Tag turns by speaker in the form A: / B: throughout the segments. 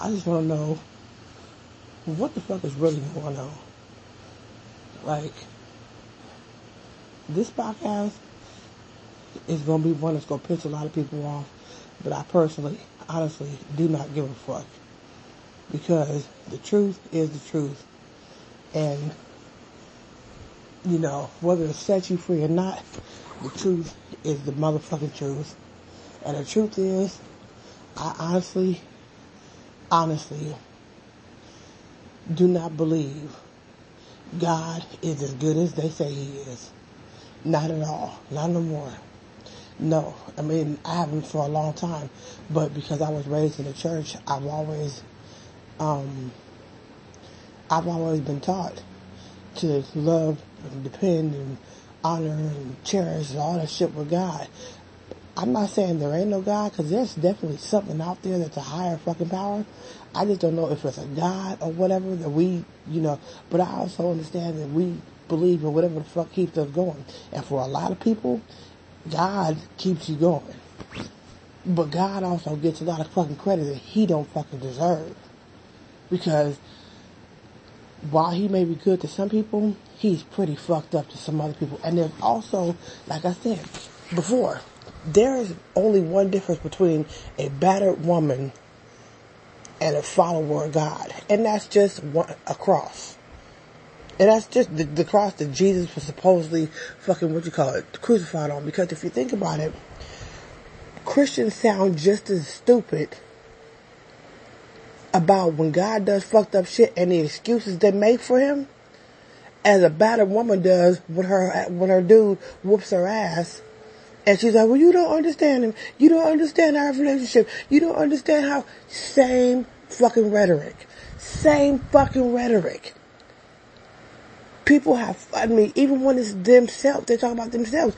A: I just want to know what the fuck is really going on. Like, this podcast is going to be one that's going to piss a lot of people off, but I personally, honestly, do not give a fuck. Because the truth is the truth. And, you know, whether it sets you free or not, the truth is the motherfucking truth. And the truth is, I honestly, honestly, do not believe God is as good as they say he is. Not at all. Not no more. No. I mean, I haven't for a long time, but because I was raised in the church, I've always, um, I've always been taught to love and depend and honor and cherish all that shit with God. I'm not saying there ain't no God, because there's definitely something out there that's a higher fucking power. I just don't know if it's a God or whatever that we, you know, but I also understand that we believe in whatever the fuck keeps us going. And for a lot of people, God keeps you going. But God also gets a lot of fucking credit that he don't fucking deserve. Because while he may be good to some people, he's pretty fucked up to some other people. And there's also, like I said before, there is only one difference between a battered woman and a follower of God. And that's just one, a cross. And that's just the, the cross that Jesus was supposedly fucking, what you call it, crucified on. Because if you think about it, Christians sound just as stupid about when God does fucked up shit and the excuses they make for him as a battered woman does when her, when her dude whoops her ass and she's like, well, you don't understand him. You don't understand our relationship. You don't understand how, same fucking rhetoric. Same fucking rhetoric. People have, I mean, even when it's themselves, they talk about themselves.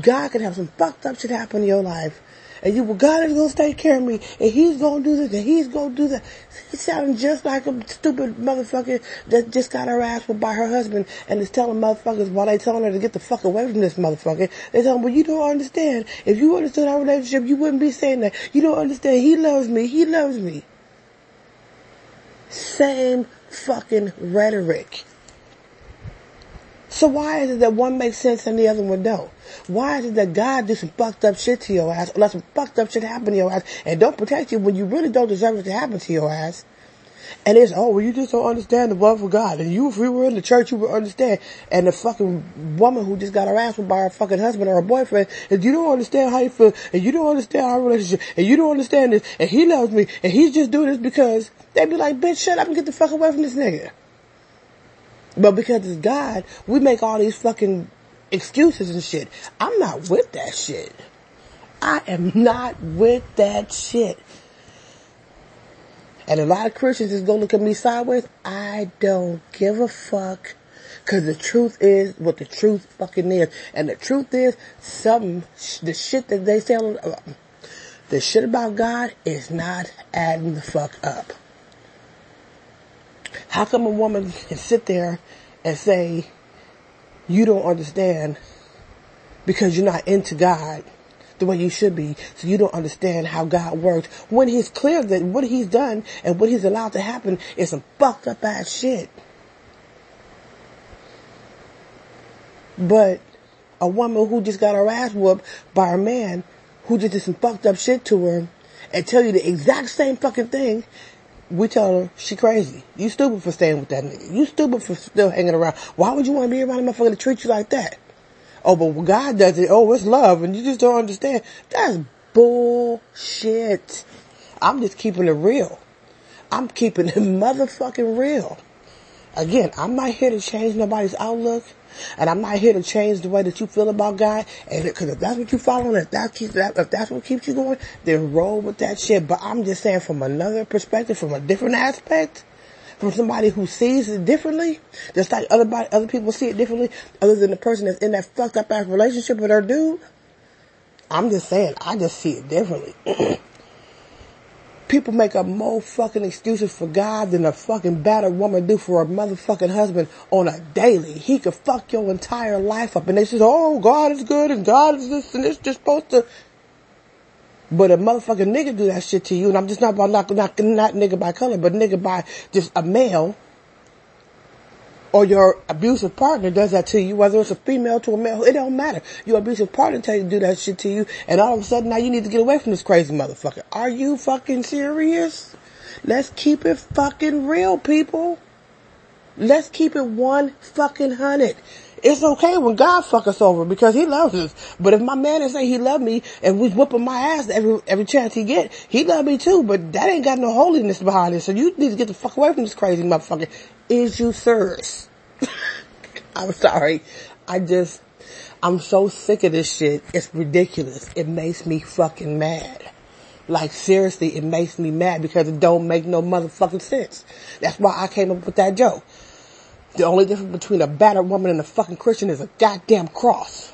A: God can have some fucked up shit happen in your life and you, well, God is going to take care of me, and He's going to do this, and He's going to do that. He's sounding just like a stupid motherfucker that just got her ass whipped by her husband, and is telling motherfuckers while they telling her to get the fuck away from this motherfucker. They tell him, well, you don't understand. If you understood our relationship, you wouldn't be saying that. You don't understand. He loves me. He loves me. Same fucking rhetoric. So why is it that one makes sense and the other one don't? Why is it that God do some fucked up shit to your ass or let some fucked up shit happen to your ass and don't protect you when you really don't deserve it to happen to your ass? And it's, oh, well, you just don't understand the love of God. And you, if we were in the church, you would understand. And the fucking woman who just got her ass by her fucking husband or her boyfriend, and you don't understand how you feel, and you don't understand our relationship, and you don't understand this, and he loves me, and he's just doing this because they'd be like, bitch, shut up and get the fuck away from this nigga. But because it's God, we make all these fucking excuses and shit. I'm not with that shit. I am not with that shit. And a lot of Christians is gonna look at me sideways. I don't give a fuck. Cause the truth is what the truth fucking is. And the truth is, some, the shit that they say, uh, the shit about God is not adding the fuck up. How come a woman can sit there and say, you don't understand because you're not into God the way you should be, so you don't understand how God works. When He's clear that what He's done and what He's allowed to happen is some fucked up ass shit. But a woman who just got her ass whooped by a man who just did some fucked up shit to her and tell you the exact same fucking thing we tell her she crazy. You stupid for staying with that nigga. You stupid for still hanging around. Why would you want to be around a motherfucker to treat you like that? Oh, but God does it. Oh, it's love, and you just don't understand. That's bullshit. I'm just keeping it real. I'm keeping it motherfucking real. Again, I'm not here to change nobody's outlook. And I'm not here to change the way that you feel about God. And because if that's what you're following, if that keeps if that's what keeps you going, then roll with that shit. But I'm just saying from another perspective, from a different aspect, from somebody who sees it differently, just like other body, other people see it differently, other than the person that's in that fucked up ass relationship with her dude. I'm just saying, I just see it differently. People make up more fucking excuses for God than a fucking battered woman do for a motherfucking husband on a daily. He could fuck your entire life up and they say, oh, God is good and God is this and it's just supposed to. But a motherfucking nigga do that shit to you, and I'm just not about not, not, not nigga by color, but nigga by just a male, or your abusive partner does that to you, whether it's a female to a male, it don't matter. Your abusive partner tell you to do that shit to you, and all of a sudden now you need to get away from this crazy motherfucker. Are you fucking serious? Let's keep it fucking real, people. Let's keep it one fucking hundred. It's okay when God fuck us over because he loves us. But if my man is saying he love me and we whooping my ass every, every chance he get, he love me too, but that ain't got no holiness behind it. So you need to get the fuck away from this crazy motherfucker. Is you serious? I'm sorry. I just, I'm so sick of this shit. It's ridiculous. It makes me fucking mad. Like seriously, it makes me mad because it don't make no motherfucking sense. That's why I came up with that joke. The only difference between a battered woman and a fucking Christian is a goddamn cross.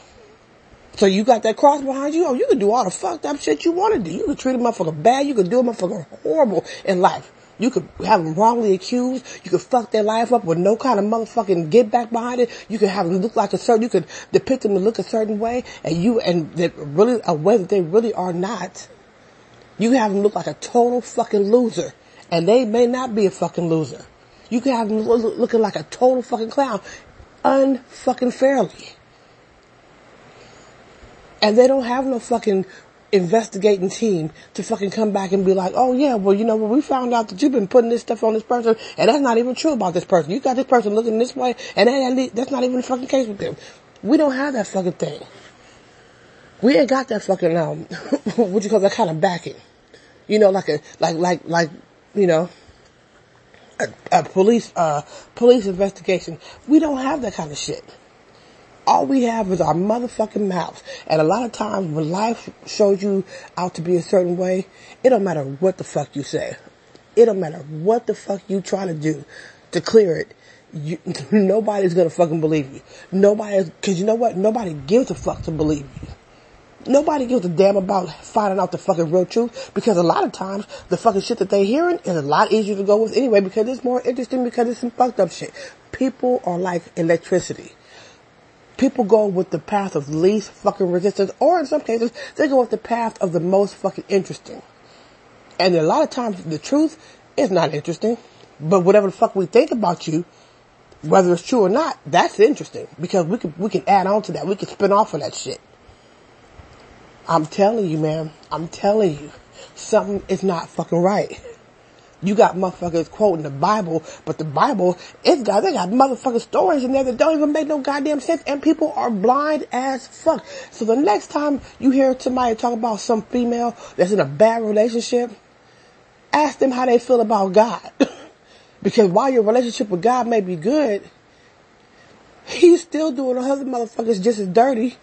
A: So you got that cross behind you? Oh, you can do all the fucked up shit you want to do. You can treat a motherfucker bad. You can do a motherfucker horrible in life. You could have them wrongly accused. You could fuck their life up with no kind of motherfucking get back behind it. You could have them look like a certain, you could depict them to look a certain way and you, and that really, a way that they really are not. You have them look like a total fucking loser and they may not be a fucking loser. You can have them looking like a total fucking clown, unfucking fairly. And they don't have no fucking investigating team to fucking come back and be like, oh yeah, well you know, well, we found out that you've been putting this stuff on this person and that's not even true about this person. You got this person looking this way and that's not even the fucking case with them. We don't have that fucking thing. We ain't got that fucking, um, what you call that kind of backing. You know, like a, like, like, like, you know, a, a police, uh, police investigation. We don't have that kind of shit. All we have is our motherfucking mouths. And a lot of times when life shows you out to be a certain way, it don't matter what the fuck you say. It don't matter what the fuck you try to do to clear it. You, nobody's gonna fucking believe you. Nobody, cause you know what? Nobody gives a fuck to believe you. Nobody gives a damn about finding out the fucking real truth because a lot of times the fucking shit that they're hearing is a lot easier to go with anyway because it's more interesting because it's some fucked up shit. People are like electricity. People go with the path of least fucking resistance or in some cases they go with the path of the most fucking interesting. And a lot of times the truth is not interesting, but whatever the fuck we think about you, whether it's true or not, that's interesting because we can, we can add on to that. We can spin off of that shit. I'm telling you, man. I'm telling you. Something is not fucking right. You got motherfuckers quoting the Bible, but the Bible, it's got, they got motherfucking stories in there that don't even make no goddamn sense, and people are blind as fuck. So the next time you hear somebody talk about some female that's in a bad relationship, ask them how they feel about God. because while your relationship with God may be good, he's still doing other motherfuckers just as dirty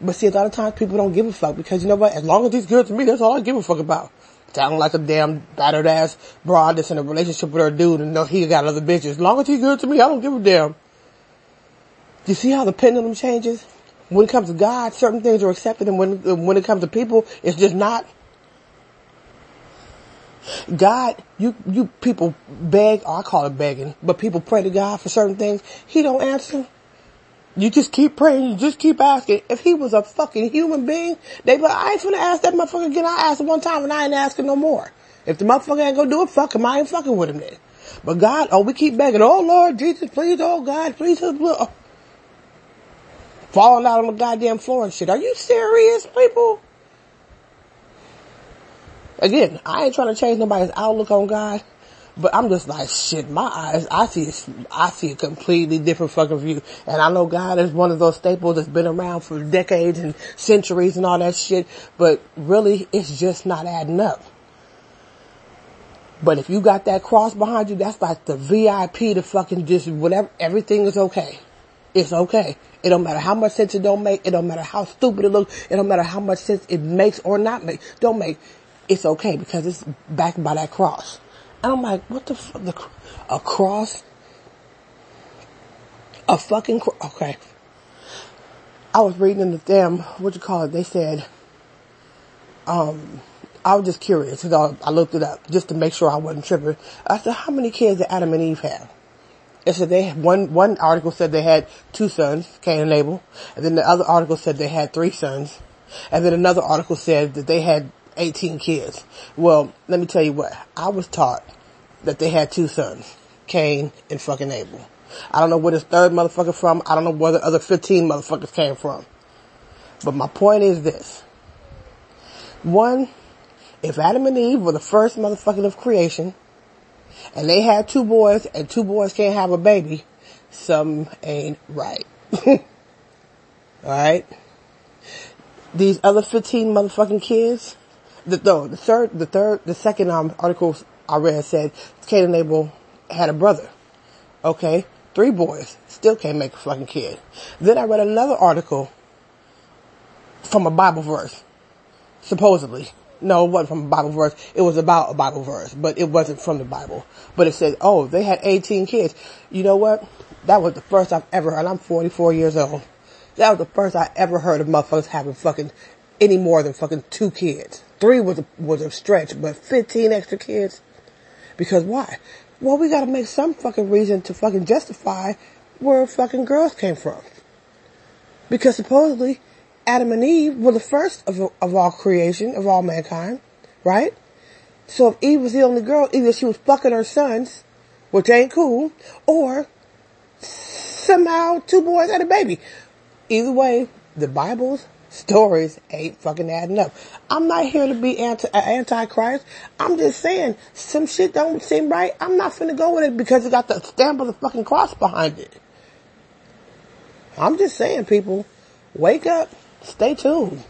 A: but see, a lot of times people don't give a fuck because you know what? As long as he's good to me, that's all I give a fuck about. Sounding like a damn battered ass broad that's in a relationship with her dude and know he got other bitches. As long as he's good to me, I don't give a damn. You see how the pendulum changes? When it comes to God, certain things are accepted and when, when it comes to people, it's just not. God, you, you people beg, oh, I call it begging, but people pray to God for certain things. He don't answer. You just keep praying, you just keep asking. If he was a fucking human being, they be like, I ain't finna ask that motherfucker again. I asked him one time and I ain't asking no more. If the motherfucker ain't gonna do it, fuck him. I ain't fucking with him then. But God, oh, we keep begging, oh Lord Jesus, please, oh God, please, oh. Falling out on the goddamn floor and shit. Are you serious, people? Again, I ain't trying to change nobody's outlook on God. But I'm just like, shit, my eyes, I see, I see a completely different fucking view. And I know God is one of those staples that's been around for decades and centuries and all that shit, but really, it's just not adding up. But if you got that cross behind you, that's like the VIP to fucking just whatever, everything is okay. It's okay. It don't matter how much sense it don't make. It don't matter how stupid it looks. It don't matter how much sense it makes or not make. Don't make. It's okay because it's backed by that cross. I'm like, what the fuck? The, a cross? A fucking cross? Okay. I was reading in the damn, what you call it? They said, um, I was just curious. So I looked it up just to make sure I wasn't tripping. I said, how many kids did Adam and Eve have? It said they had one, one article said they had two sons, Cain and Abel. And then the other article said they had three sons. And then another article said that they had 18 kids. Well, let me tell you what. I was taught that they had two sons, Cain and fucking Abel. I don't know where this third motherfucker from. I don't know where the other 15 motherfuckers came from. But my point is this. One, if Adam and Eve were the first motherfucking of creation, and they had two boys, and two boys can't have a baby, something ain't right. Alright? These other 15 motherfucking kids, the, no, the third, the third, the second um, article I read said Cain and Abel had a brother. Okay? Three boys. Still can't make a fucking kid. Then I read another article from a Bible verse. Supposedly. No, it wasn't from a Bible verse. It was about a Bible verse, but it wasn't from the Bible. But it said, oh, they had 18 kids. You know what? That was the first I've ever heard. I'm 44 years old. That was the first I ever heard of motherfuckers having fucking any more than fucking two kids. Three was a, was a stretch, but 15 extra kids? Because why? Well, we gotta make some fucking reason to fucking justify where fucking girls came from. Because supposedly Adam and Eve were the first of, of all creation, of all mankind, right? So if Eve was the only girl, either she was fucking her sons, which ain't cool, or somehow two boys had a baby. Either way, the Bible's stories ain't fucking adding up. I'm not here to be anti, uh, anti-Christ. I'm just saying, some shit don't seem right. I'm not finna go with it because it got the stamp of the fucking cross behind it. I'm just saying, people, wake up. Stay tuned.